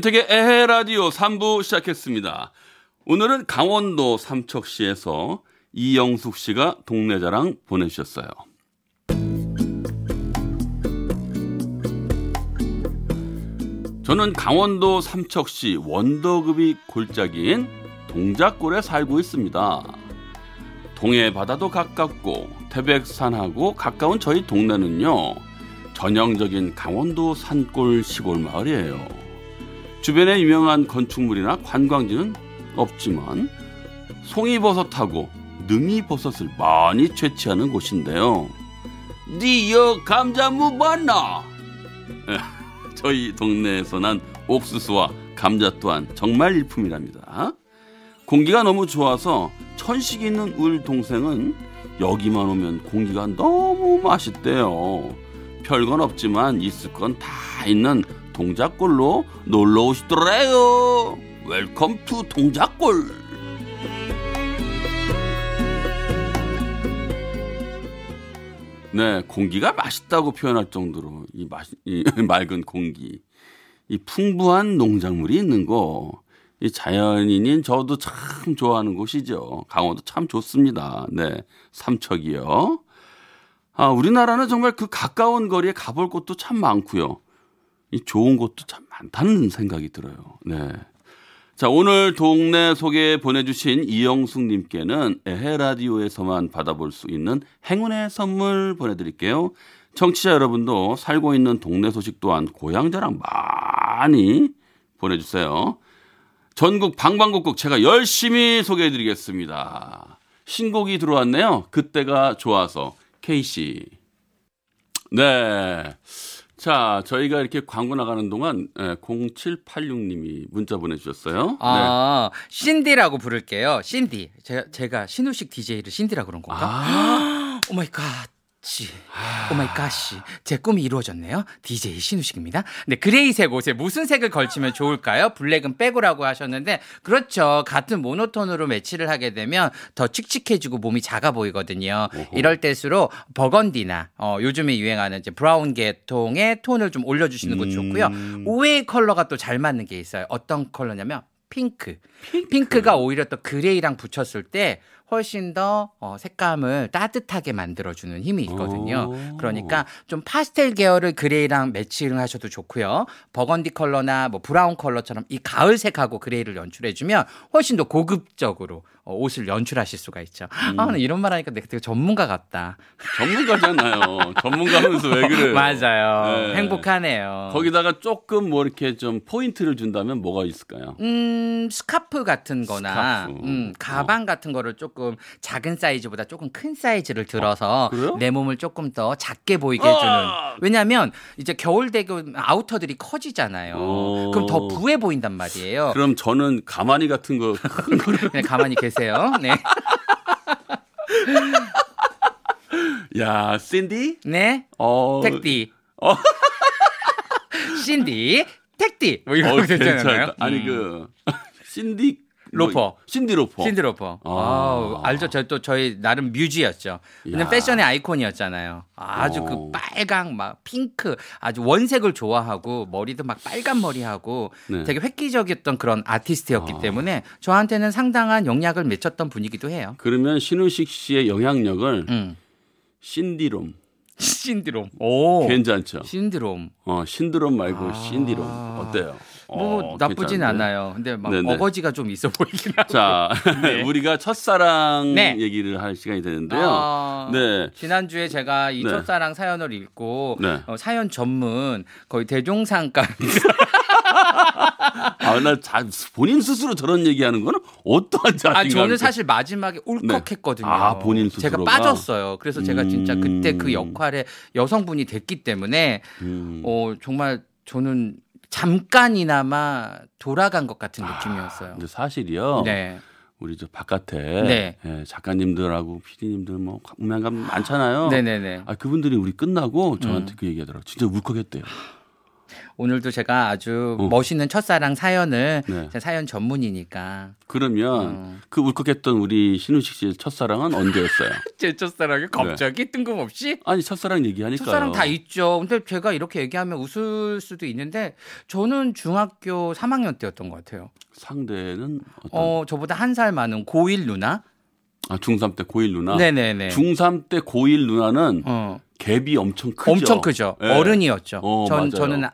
윤택의 에헤 라디오 3부 시작했습니다. 오늘은 강원도 삼척시에서 이영숙 씨가 동네 자랑 보내주셨어요. 저는 강원도 삼척시 원더급이 골짜기인 동작골에 살고 있습니다. 동해 바다도 가깝고 태백산하고 가까운 저희 동네는요. 전형적인 강원도 산골 시골 마을이에요. 주변에 유명한 건축물이나 관광지는 없지만 송이버섯하고 능이버섯을 많이 채취하는 곳인데요. 니여 감자무 봤나? 저희 동네에서 난 옥수수와 감자 또한 정말 일품이랍니다. 공기가 너무 좋아서 천식 있는 울 동생은 여기만 오면 공기가 너무 맛있대요. 별건 없지만 있을 건 다 있는 동막골로 놀러 오시더래요. Welcome to 동막골. 네, 공기가 맛있다고 표현할 정도로 이, 맛, 이 맑은 공기, 이 풍부한 농작물이 있는 곳, 이 자연인인 저도 참 좋아하는 곳이죠. 강원도 참 좋습니다. 네, 삼척이요. 아, 우리나라는 정말 그 가까운 거리에 가볼 곳도 참 많고요. 이 좋은 곳도 참 많다는 생각이 들어요. 네. 자, 오늘 동네 소개 보내주신 이영숙님께는 에헤라디오에서만 받아볼 수 있는 행운의 선물 보내드릴게요. 청취자 여러분도 살고 있는 동네 소식 또한 고향 자랑 많이 보내주세요. 전국 방방곡곡 제가 열심히 소개해드리겠습니다. 신곡이 들어왔네요. 그때가 좋아서 K씨. 네. 자, 저희가 이렇게 광고 나가는 동안 0786님이 문자 보내주셨어요. 아, 신디라고 부를게요. 신디. 제가, 제가 신우식 DJ를 신디라 그런 건가? 아, Oh my God. 씨. Oh my God씨. 제 꿈이 이루어졌네요. DJ 신우식입니다. 네, 그레이색 옷에 무슨 색을 걸치면 좋을까요? 블랙은 빼고라고 하셨는데, 그렇죠. 같은 모노톤으로 매치를 하게 되면 더 칙칙해지고 몸이 작아 보이거든요. 이럴 때수록 버건디나, 어, 요즘에 유행하는 이제 브라운 계통의 톤을 좀 올려주시는 거 좋고요. 음. 의외의 컬러가 또 잘 맞는 게 있어요. 어떤 컬러냐면, 핑크. 핑크. 가 오히려 또 그레이랑 붙였을 때 훨씬 더 어, 색감을 따뜻하게 만들어주는 힘이 있거든요. 오. 그러니까 좀 파스텔 계열을 그레이랑 매칭을 하셔도 좋고요. 버건디 컬러나 뭐 브라운 컬러처럼 이 가을색하고 그레이를 연출해주면 훨씬 더 고급적으로 어, 옷을 연출하실 수가 있죠. 아, 나 이런 말 하니까 내가 되게 전문가 같다. 전문가잖아요. 전문가면서 왜 그래요? 맞아요. 네. 행복하네요. 거기다가 조금 뭐 이렇게 좀 포인트를 준다면 뭐가 있을까요? 음, 스카프 같은 거나, 스카프. 음, 가방 같은 거를 조금 작은 사이즈보다 조금 큰 사이즈를 들어서 그래요? 내 몸을 조금 더 작게 보이게 아! 해주는. 왜냐면 이제 겨울 되고 아우터들이 커지잖아요. 오. 그럼 더 부해 보인단 말이에요. 그럼 저는 가만히 같은 거 큰 거를 그냥 가만히 계세요. 네. 야, 신디? 네. 어. 택디. 어. 신디. 택디. 뭐 이런 어. 괜찮다. 아니 음. 그 신디 로퍼. 뭐, 신디 로퍼. 신드로퍼. 아. 아. 알죠? 저 또 저희 나름 뮤즈였죠. 그냥 야. 패션의 아이콘이었잖아요. 아주 어. 그 빨강 막 핑크 아주 원색을 좋아하고 머리도 막 빨간 머리하고 네. 되게 획기적이었던 그런 아티스트였기 아. 때문에 저한테는 상당한 영향을 미쳤던 분이기도 해요. 그러면 신우식 씨의 영향력을 음. 신디롬 신드롬. 오. 괜찮죠? 신드롬. 어 신드롬 말고 아. 신디롬 어때요? 뭐 어, 나쁘진 괜찮은데? 않아요. 근데 막 네네. 어거지가 좀 있어 보이긴 하고. 자, 네. 우리가 첫사랑 네. 얘기를 할 시간이 되는데요. 아, 네. 지난주에 제가 이 네. 첫사랑 사연을 읽고 네. 어, 사연 전문 거의 대종상가 아, 나 자, 본인 스스로 저런 얘기하는 거는 어떠한 자신감? 아 저는 사실 마지막에 울컥했거든요. 네. 아, 본인 제가 스스로가? 빠졌어요. 그래서 제가 진짜 그때 그 음. 역할에 여성분이 됐기 때문에 음. 어 정말 저는 잠깐이나마 돌아간 것 같은 느낌이었어요. 근데 사실이요. 네. 우리 저 바깥에 네. 예, 작가님들하고 PD님들 뭐 운명감 많잖아요. 네네네. 아 그분들이 우리 끝나고 저한테 그 얘기하더라고. 요 진짜 울컥했대요. 오늘도 제가 아주 어. 멋있는 첫사랑 사연을 네. 제 사연 전문이니까 그러면 어. 그 울컥했던 우리 신우식 씨의 첫사랑은 언제였어요? 제 첫사랑이 갑자기 뜬금없이 아니 첫사랑 얘기하니까요. 첫사랑 다 있죠. 근데 제가 이렇게 얘기하면 웃을 수도 있는데 저는 중학교 3학년 때였던 것 같아요. 상대는 어떤? 어, 저보다 한 살 많은 고1 누나? 아 중3 때 고1 누나. 네네네. 중3 때 고1 누나는 어, 갭이 엄청 크죠. 엄청 크죠. 예. 어른이었죠. 어, 전, 맞아요. 저는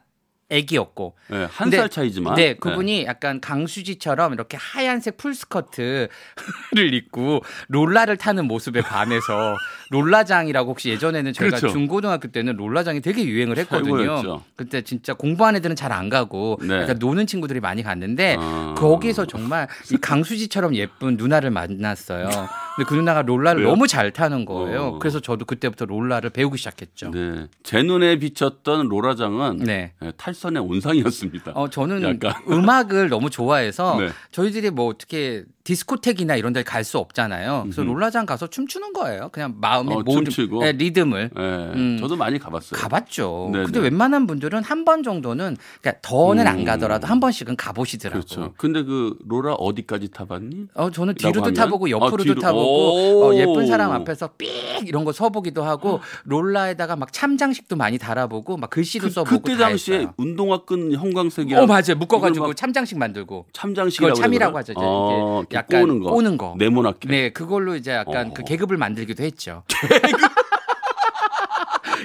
애기였고. 예, 한 근데- 살 차이지만. 네, 그분이 약간 강수지처럼 이렇게 하얀색 풀스커트를 입고 롤라를 타는 모습에 반해서 롤라장이라고 혹시 예전에는 저희가 그렇죠. 중고등학교 때는 롤라장이 되게 유행을 했거든요. 최고였죠. 그때 진짜 공부하는 애들은 잘 안 가고 네. 약간 노는 친구들이 많이 갔는데 아. 거기서 정말 이 강수지처럼 예쁜 누나를 만났어요. 근데 그 누나가 롤라를 그래요? 너무 잘 타는 거예요. 어. 그래서 저도 그때부터 롤라를 배우기 시작했죠. 네. 제 눈에 비쳤던 로라장은 네. 예, 탈선의 온상이었습니다. 어, 저는 약간. 음악을 너무 좋아해서 네. 저희들이 뭐 어떻게 디스코텍이나 이런 데갈수 없잖아요. 그래서 음흠. 롤라장 가서 춤추는 거예요. 그냥 마음의 어, 모든? 네, 리듬을 예, 음. 저도 많이 가봤어요. 가봤죠. 네네. 근데 웬만한 분들은 한 번 정도는 그러니까 더는 안 음. 가더라도 한 번씩은 가보시더라고요. 그렇죠. 근데 그 로라 어디까지 타봤니? 어, 저는 뒤로도? 타보고 옆으로도 아, 뒤로. 타보고 오. 어, 예쁜 사람 앞에서 삑 이런 거 서보기도 하고 롤라에다가 막 참장식도 많이 달아보고 막 글씨도 그, 써보고 그때 다 당시에. 운동화끈 형광색이랑 어 맞아요 묶어가지고 참장식 만들고 참장식이라고 그걸 참이라고? 하죠. 이제 어, 이렇게 약간 꼬는 거. 꼬는 거. 네모나게. 네, 그걸로 이제 약간 어. 그 계급을 만들기도 했죠.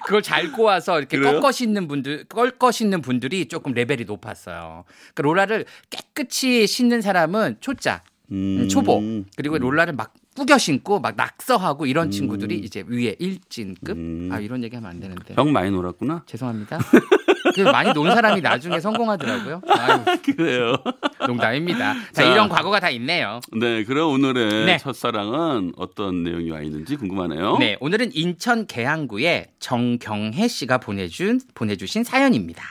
그걸 잘 꼬아서 이렇게? 꺾어 씻는 분들, 꺾어 씻는 분들이 조금 레벨이 높았어요. 그 롤라를 깨끗이 씻는 사람은 초짜, 음. 초보, 그리고 롤라를 막 꾸겨 신고 막 낙서하고 이런 음. 친구들이 이제 위에 일진급. 음. 아 이런 얘기하면 안 되는데. 형 많이 놀았구나. 죄송합니다. 그 많이 논 사람이 나중에 성공하더라고요. 아유, 그래요. 농담입니다. 자, 자. 이런 과거가 다 있네요. 네, 그럼 오늘의 네. 첫사랑은 어떤 내용이 와 있는지 궁금하네요. 네, 오늘은 인천 계양구의 정경혜 씨가 보내준 보내주신 사연입니다.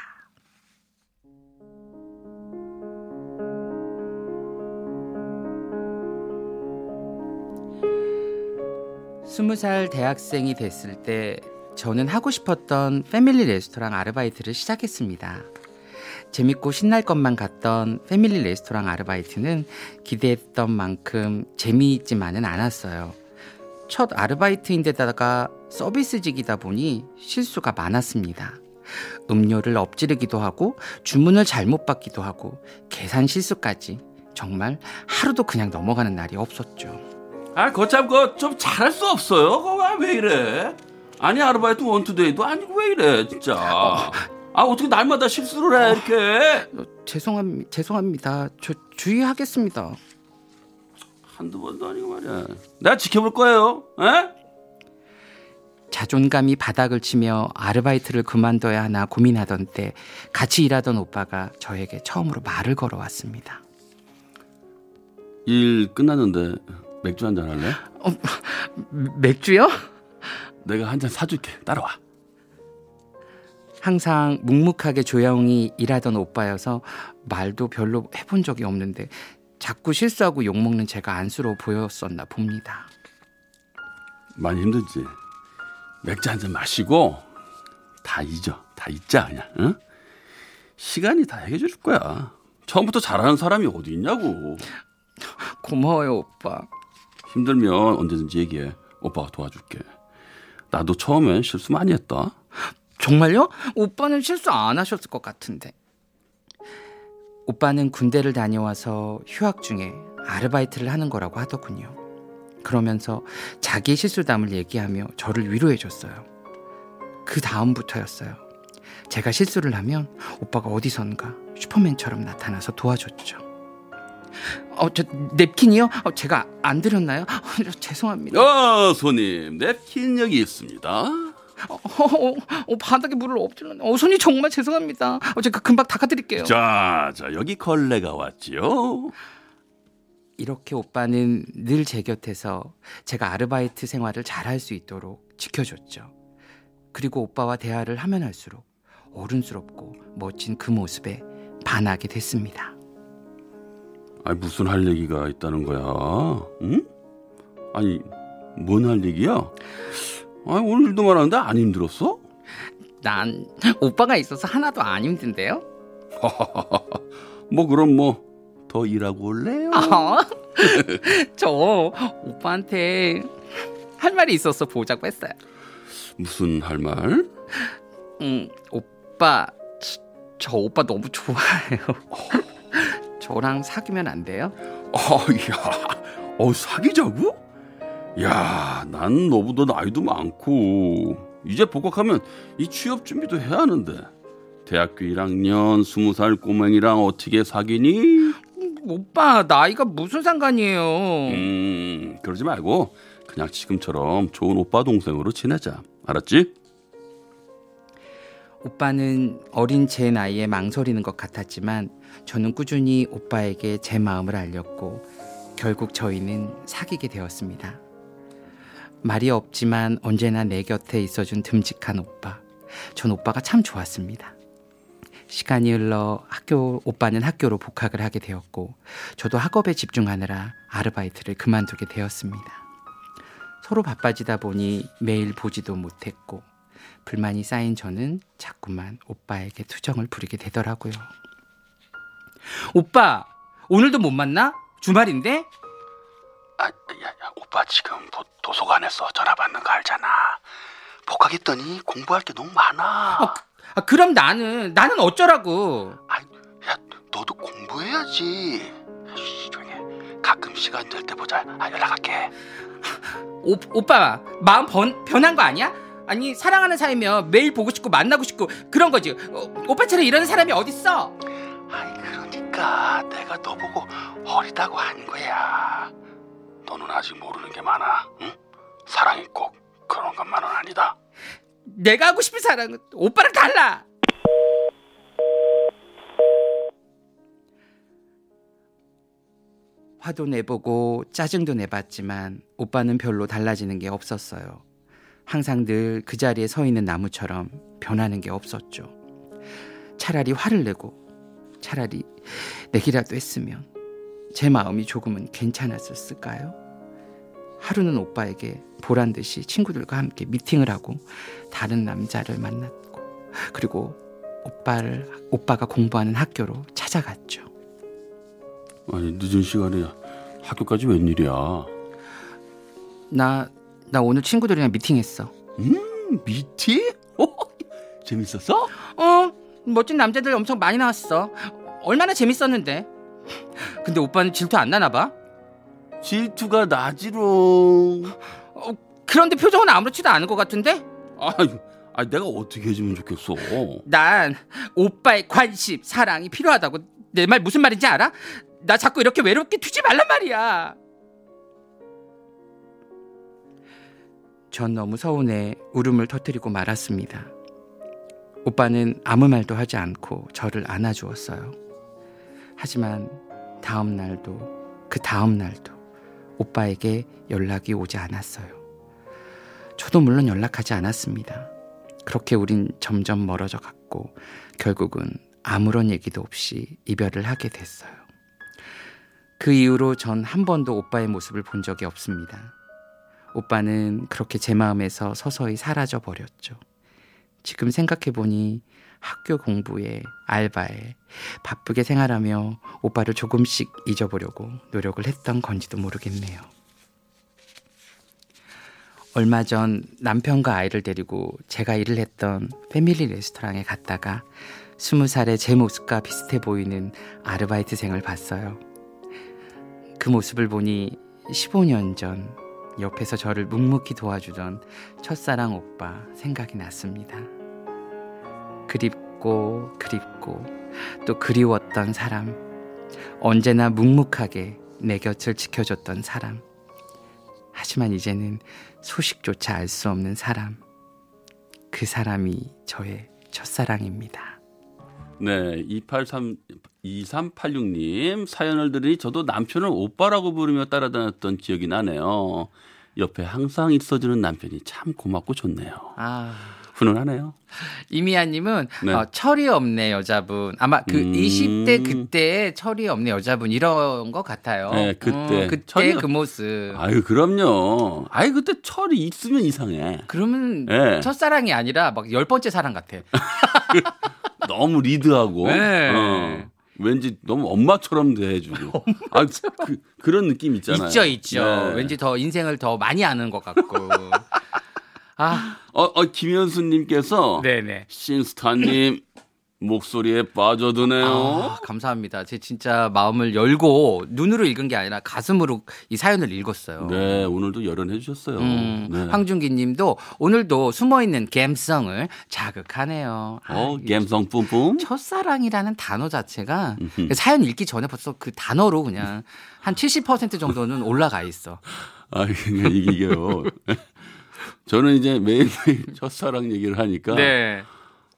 스무 살 대학생이 됐을 때 저는 하고 싶었던 패밀리 레스토랑 아르바이트를 시작했습니다. 재밌고 신날 것만 같던 패밀리 레스토랑 아르바이트는 기대했던 만큼 재미있지만은 않았어요. 첫 아르바이트인데다가 서비스직이다 보니 실수가 많았습니다. 음료를 엎지르기도 하고 주문을 잘못 받기도 하고 계산 실수까지 정말 하루도 그냥 넘어가는 날이 없었죠. 아, 거참 그좀 잘할 수 없어요. 그거 왜 이래? 아니 아르바이트 원투데이도 아니고 왜 이래 진짜. 아 어떻게 날마다 실수를 해 이렇게? 어, 죄송합, 죄송합니다. 저 주의하겠습니다. 한두 번도 아니고 말이야. 내가 지켜볼 거예요. 에? 자존감이 바닥을 치며 아르바이트를 그만둬야 하나 고민하던 때 같이 일하던 오빠가 저에게 처음으로 말을 걸어왔습니다. 일 끝났는데 맥주 한 잔 할래? 맥주요? 내가 한 잔 사줄게. 따라와. 항상 묵묵하게 조용히 일하던 오빠여서 말도 별로 해본 적이 없는데 자꾸 실수하고 욕먹는 제가 안쓰러워 보였었나 봅니다. 많이 힘들지. 맥주 한 잔 마시고 다 잊어. 다 잊자 그냥. 응? 시간이 다 해결해 줄 거야. 처음부터 잘하는 사람이 어디 있냐고. 고마워요 오빠. 힘들면 언제든지 얘기해. 오빠가 도와줄게. 나도 처음엔 실수 많이 했다. 정말요? 오빠는 실수 안 하셨을 것 같은데. 오빠는 군대를 다녀와서 휴학 중에 아르바이트를 하는 거라고 하더군요. 그러면서 자기 실수담을 얘기하며 저를 위로해 줬어요. 그 다음부터였어요. 제가 실수를 하면 오빠가 어디선가 슈퍼맨처럼 나타나서 도와줬죠. 어, 저 냅킨이요? 어, 제가 안 드렸나요? 어, 저 죄송합니다. 어, 손님. 냅킨 여기 있습니다. 어, 어, 어, 바닥에 물을 엎질렀네. 어, 손이 정말 죄송합니다. 어, 제가 금방 닦아드릴게요. 자, 자, 여기 걸레가 왔지요. 이렇게 오빠는 늘 제 곁에서 제가 아르바이트 생활을 잘할 수 있도록 지켜줬죠. 그리고 오빠와 대화를 하면 할수록 어른스럽고 멋진 그 모습에 반하게 됐습니다. 아니, 무슨 할 얘기가 있다는 거야? 응? 아니, 뭔 할 얘기야? 아니, 오늘 일도 많았는데 안 힘들었어? 난 오빠가 있어서 하나도 안 힘든데요? 뭐 그럼 뭐 더 일하고 올래요? 어? 저 오빠한테 할 말이 있어서 보자고 했어요. 무슨 할 말? 음, 오빠, 저, 저 오빠 너무 좋아해요. 저랑 사귀면 안 돼요? 어, 야, 어 사귀자고? 야, 난 너보다 나이도 많고 이제 복학하면 이 취업 준비도 해야 하는데 대학교 1학년 20살 꼬맹이랑 어떻게 사귀니? 오빠 나이가 무슨 상관이에요? 음, 그러지 말고 그냥 지금처럼 좋은 오빠 동생으로 지내자. 알았지? 오빠는 어린 제 나이에 망설이는 것 같았지만 저는 꾸준히 오빠에게 제 마음을 알렸고 결국 저희는 사귀게 되었습니다. 말이 없지만 언제나 내 곁에 있어준 듬직한 오빠. 전 오빠가 참 좋았습니다. 시간이 흘러 학교 오빠는 학교로 복학을 하게 되었고 저도 학업에 집중하느라 아르바이트를 그만두게 되었습니다. 서로 바빠지다 보니 매일 보지도 못했고 불만이 쌓인 저는 자꾸만 오빠에게 투정을 부리게 되더라고요. 오빠, 오늘도 못 만나? 주말인데? 아, 야, 야, 오빠 지금 도, 서관에서 전화 받는 거 알잖아. 복학했더니 공부할 게 너무 많아. 아, 아, 그럼 나는 나는 어쩌라고? 아, 야, 너도 공부해야지. 쉬, 조용히 해. 가끔 시간 될 때 보자. 아, 연락할게. 오, 오빠 마음 번, 변한 거 아니야? 아니 사랑하는 사이면 매일 보고 싶고 만나고 싶고 그런 거지. 어, 오빠처럼 이러는 사람이 어딨어? 아이, 그러니까 내가 너 보고 어리다고 한 거야. 너는 아직 모르는 게 많아. 응? 사랑이 꼭 그런 것만은 아니다. 내가 하고 싶은 사랑은 오빠랑 달라. 화도 내보고 짜증도 내봤지만 오빠는 별로 달라지는 게 없었어요. 항상 늘 그 자리에 서 있는 나무처럼 변하는 게 없었죠. 차라리 화를 내고 차라리 내기라도 했으면 제 마음이 조금은 괜찮았었을까요? 하루는 오빠에게 보란 듯이 친구들과 함께 미팅을 하고 다른 남자를 만났고 그리고 오빠를 오빠가 공부하는 학교로 찾아갔죠. 아니 늦은 시간에 학교까지 웬일이야? 나 나 오늘 친구들이랑 미팅했어. 음 미팅? 어? 재밌었어? 어, 멋진 남자들 엄청 많이 나왔어. 얼마나 재밌었는데. 근데 오빠는 질투 안 나나 봐? 질투가 나지롱. 어, 그런데 표정은 아무렇지도 않은 것 같은데? 아유, 아 내가 어떻게 해주면 좋겠어? 난 오빠의 관심, 사랑이 필요하다고. 내 말 무슨 말인지 알아? 나 자꾸 이렇게 외롭게 두지 말란 말이야. 전 너무 서운해 울음을 터뜨리고 말았습니다. 오빠는 아무 말도 하지 않고 저를 안아주었어요. 하지만 다음 날도 그 다음 날도 오빠에게 연락이 오지 않았어요. 저도 물론 연락하지 않았습니다. 그렇게 우린 점점 멀어져 갔고 결국은 아무런 얘기도 없이 이별을 하게 됐어요. 그 이후로 전 한 번도 오빠의 모습을 본 적이 없습니다. 오빠는 그렇게 제 마음에서 서서히 사라져 버렸죠. 지금 생각해 보니 학교 공부에 알바에 바쁘게 생활하며 오빠를 조금씩 잊어보려고 노력을 했던 건지도 모르겠네요. 얼마 전 남편과 아이를 데리고 제가 일을 했던 패밀리 레스토랑에 갔다가 스무 살의 제 모습과 비슷해 보이는 아르바이트생을 봤어요. 그 모습을 보니 15년 전 옆에서 저를 묵묵히 도와주던 첫사랑 오빠 생각이 났습니다. 그립고 그립고 또 그리웠던 사람 언제나 묵묵하게 내 곁을 지켜줬던 사람 하지만 이제는 소식조차 알 수 없는 사람 그 사람이 저의 첫사랑입니다. 네, 283 2386님 사연을 들으니 저도 남편을 오빠라고 부르며 따라다녔던 기억이 나네요. 옆에 항상 있어주는 남편이 참 고맙고 좋네요. 아 훈훈하네요. 이미아님은 네. 어, 철이 없네 여자분. 아마 그 음. 20대 그때의 철이 없네 여자분 이런 것 같아요. 네, 그때. 음, 그때 철이 그 모습. 아유 그럼요. 아유 그때 철이 있으면 이상해. 그러면 네. 첫사랑이 아니라 막 열 번째 사랑 같아. 너무 리드하고 네. 어, 왠지 너무 엄마처럼 대해주고 아, 그, 그런 느낌 있잖아요. 있죠, 있죠. 네. 왠지 더 인생을 더 많이 아는 것 같고. 아, 어, 어 김현수님께서 네네. 신스타님 목소리에 빠져드네요. 아, 감사합니다. 제 진짜 마음을 열고 눈으로 읽은 게 아니라 가슴으로 이 사연을 읽었어요. 네 오늘도 열연해 주셨어요. 음, 네. 황준기 님도 오늘도 숨어 있는 감성을 자극하네요. 아, 어 감성 뿜뿜. 첫사랑이라는 단어 자체가 사연 읽기 전에 벌써 그 단어로 그냥 한 70% 정도는 올라가 있어. 아 이게 이게요. 저는 이제 매일매일 첫사랑 얘기를 하니까 네.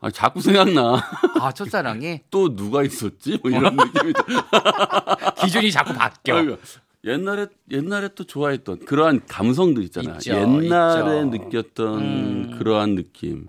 아, 자꾸 생각나. 아, 첫사랑이 또 누가 있었지? 뭐 이런 느낌이. 기준이 자꾸 바뀌어. 아이고, 옛날에 옛날에 또 좋아했던 그러한 감성들 있잖아요. 있죠, 옛날에 있죠. 느꼈던 음. 그러한 느낌.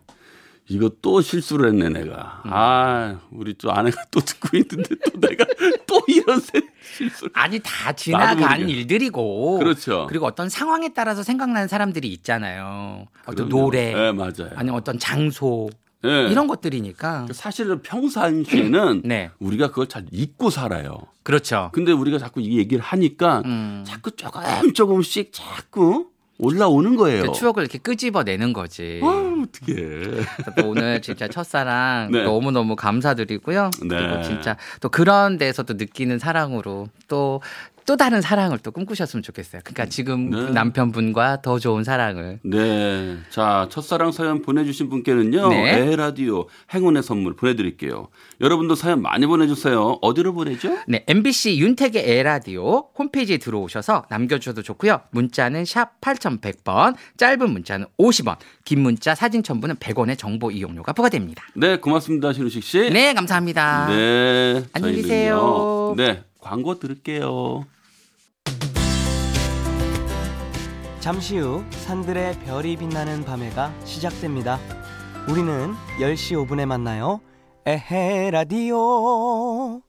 이거 또 실수를 했네 내가. 음. 아 우리 또 아내가 또 듣고 있는데 또 내가 또 이런 세- 실수를. 아니 다 지나간. 일들이고 그렇죠. 그리고 어떤 상황에 따라서 생각나는 사람들이 있잖아요. 어떤 그럼요. 노래, 네 맞아요. 아니면 어떤 장소 네. 이런 것들이니까. 사실은 평상시에는 네. 우리가 그걸 잘 잊고 살아요. 그렇죠. 근데 우리가 자꾸 이 얘기를 하니까 음. 자꾸 조금 조금씩 자꾸 올라오는 거예요. 그 추억을 이렇게 끄집어내는 거지. 아, 어떡해. 또 오늘 진짜 첫사랑 네. 너무너무 감사드리고요. 네. 그리고 진짜 또 그런 데서 또 느끼는 사랑으로 또, 또 다른 사랑을 또 꿈꾸셨으면 좋겠어요. 그러니까 지금 네. 남편분과 더 좋은 사랑을. 네. 자, 첫사랑 사연 보내주신 분께는요. 네. 에라디오 행운의 선물 보내드릴게요. 여러분도 사연 많이 보내주세요. 어디로 보내죠? 네, MBC 윤택의 에라디오 홈페이지에 들어오셔서 남겨주셔도 좋고요. 문자는 샵 800100번, 짧은 문자는 50원, 긴 문자 사진 첨부는 100원의 정보 이용료가 부과됩니다. 네, 고맙습니다. 신우식 씨. 네, 감사합니다. 네. 안녕히. 계세요. 네. 광고 들을게요. 잠시 후 산들의 별이 빛나는 밤에가 시작됩니다. 우리는 10시 5분에 만나요. 에헤 라디오.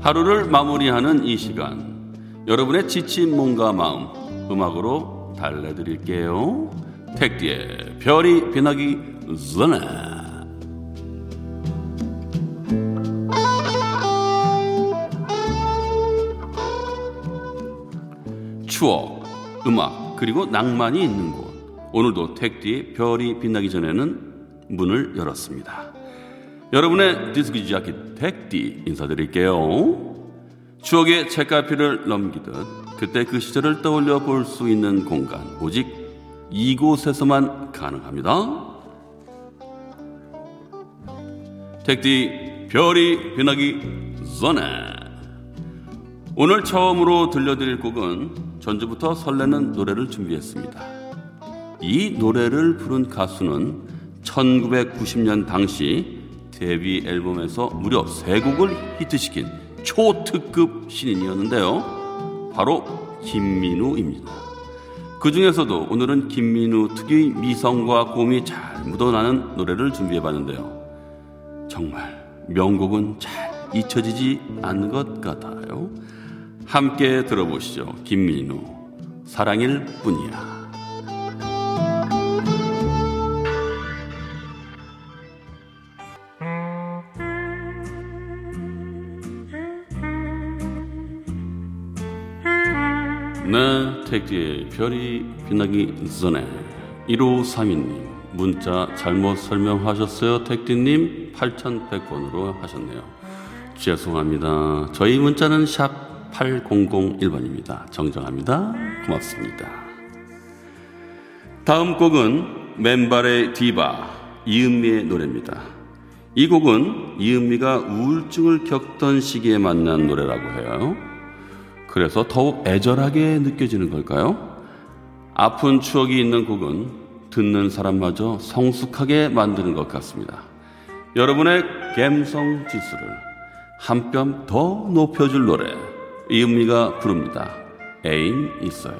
하루를 마무리하는 이 시간. 여러분의 지친 몸과 마음 음악으로 달래드릴게요. 택디의 별이 빛나기 전에. 추억, 음악, 그리고 낭만이 있는 곳. 오늘도 택디의 별이 빛나기 전에는 문을 열었습니다. 여러분의 디스크 자켓 택디 인사드릴게요. 추억의 책가피를 넘기듯 그때 그 시절을 떠올려 볼 수 있는 공간 오직 이곳에서만 가능합니다. 택디 별이 빛나기 전에 오늘 처음으로 들려드릴 곡은 전주부터 설레는 노래를 준비했습니다. 이 노래를 부른 가수는 1990년 당시 데뷔 앨범에서 무려 세 곡을 히트시킨 초특급 신인이었는데요. 바로 김민우입니다. 그 중에서도 오늘은 김민우 특유의 미성과 곰이 잘 묻어나는 노래를 준비해봤는데요. 정말 명곡은 잘 잊혀지지 않는 것 같아요. 함께 들어보시죠. 김민우 사랑일 뿐이야. 네, 택디의 별이 빛나기 전에 1532님 문자 잘못 설명하셨어요. 택디님 8100번으로 하셨네요. 죄송합니다. 저희 문자는 샵 8001번입니다. 정정합니다. 고맙습니다. 다음 곡은 맨발의 디바 이은미의 노래입니다. 이 곡은 이은미가 우울증을 겪던 시기에 만난 노래라고 해요. 그래서 더욱 애절하게 느껴지는 걸까요? 아픈 추억이 있는 곡은 듣는 사람마저 성숙하게 만드는 것 같습니다. 여러분의 감성 지수를 한 뼘 더 높여줄 노래 이은미가 부릅니다. 애인 있어요.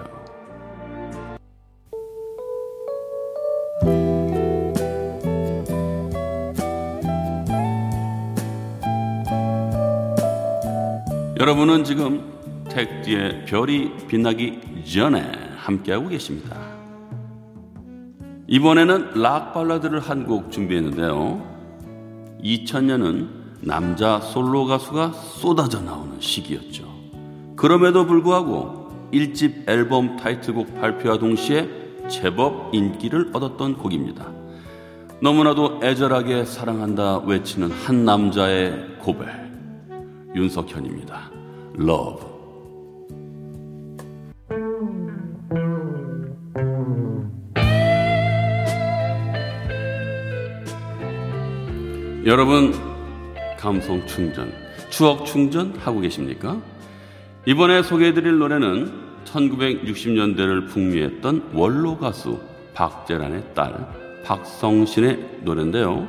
여러분은 지금 택디의 별이 빛나기 전에 함께하고 계십니다. 이번에는 락 발라드를 한 곡 준비했는데요. 2000년은 남자 솔로 가수가 쏟아져 나오는 시기였죠. 그럼에도 불구하고 1집 앨범 타이틀곡 발표와 동시에 제법 인기를 얻었던 곡입니다. 너무나도 애절하게 사랑한다 외치는 한 남자의 고백. 윤석현입니다. Love. 여러분 감성 충전, 추억 충전 하고 계십니까? 이번에 소개해드릴 노래는 1960년대를 풍미했던 원로 가수 박재란의 딸 박성신의 노래인데요.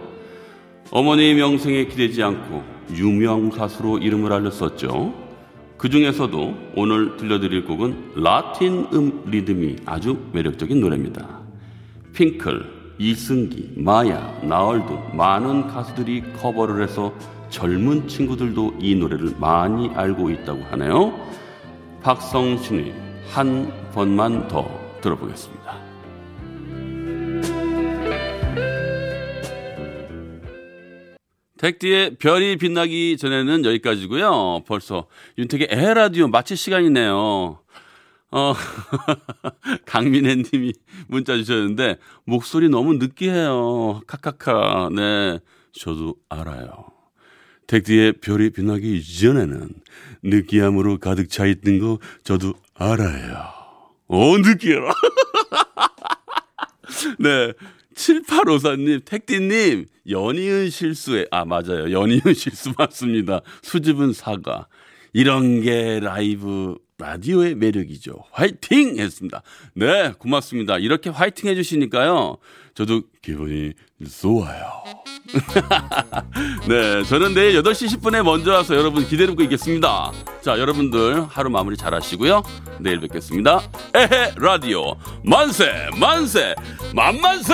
어머니 명성에 기대지 않고 유명 가수로 이름을 알렸었죠. 그 중에서도 오늘 들려드릴 곡은 라틴 음 리듬이 아주 매력적인 노래입니다. 핑클, 이승기, 마야, 나얼 등 많은 가수들이 커버를 해서 젊은 친구들도 이 노래를 많이 알고 있다고 하네요. 박성신의 한 번만 더 들어보겠습니다. 택디의 별이 빛나기 전에는 여기까지고요. 벌써 윤택의 에라디오 마칠 시간이네요. 어, 강민혜 님이 문자 주셨는데, 목소리 너무 느끼해요. 카카카. 네. 저도 알아요. 택디의 별이 빛나기 전에는 느끼함으로 가득 차 있는 거 저도 알아요. 어, 느끼해라. 네. 7854님, 택디님, 연이은 실수에, 아, 맞아요. 연이은 실수 맞습니다. 수줍은 사과. 이런 게 라이브 라디오의 매력이죠. 화이팅! 했습니다. 네, 고맙습니다. 이렇게 화이팅 해주시니까요. 저도 기분이 좋아요. 네, 저는 내일 8시 10분에 먼저 와서 여러분 기다리고 있겠습니다. 자, 여러분들 하루 마무리 잘 하시고요. 내일 뵙겠습니다. 에헤, 라디오. 만세, 만세, 만만세!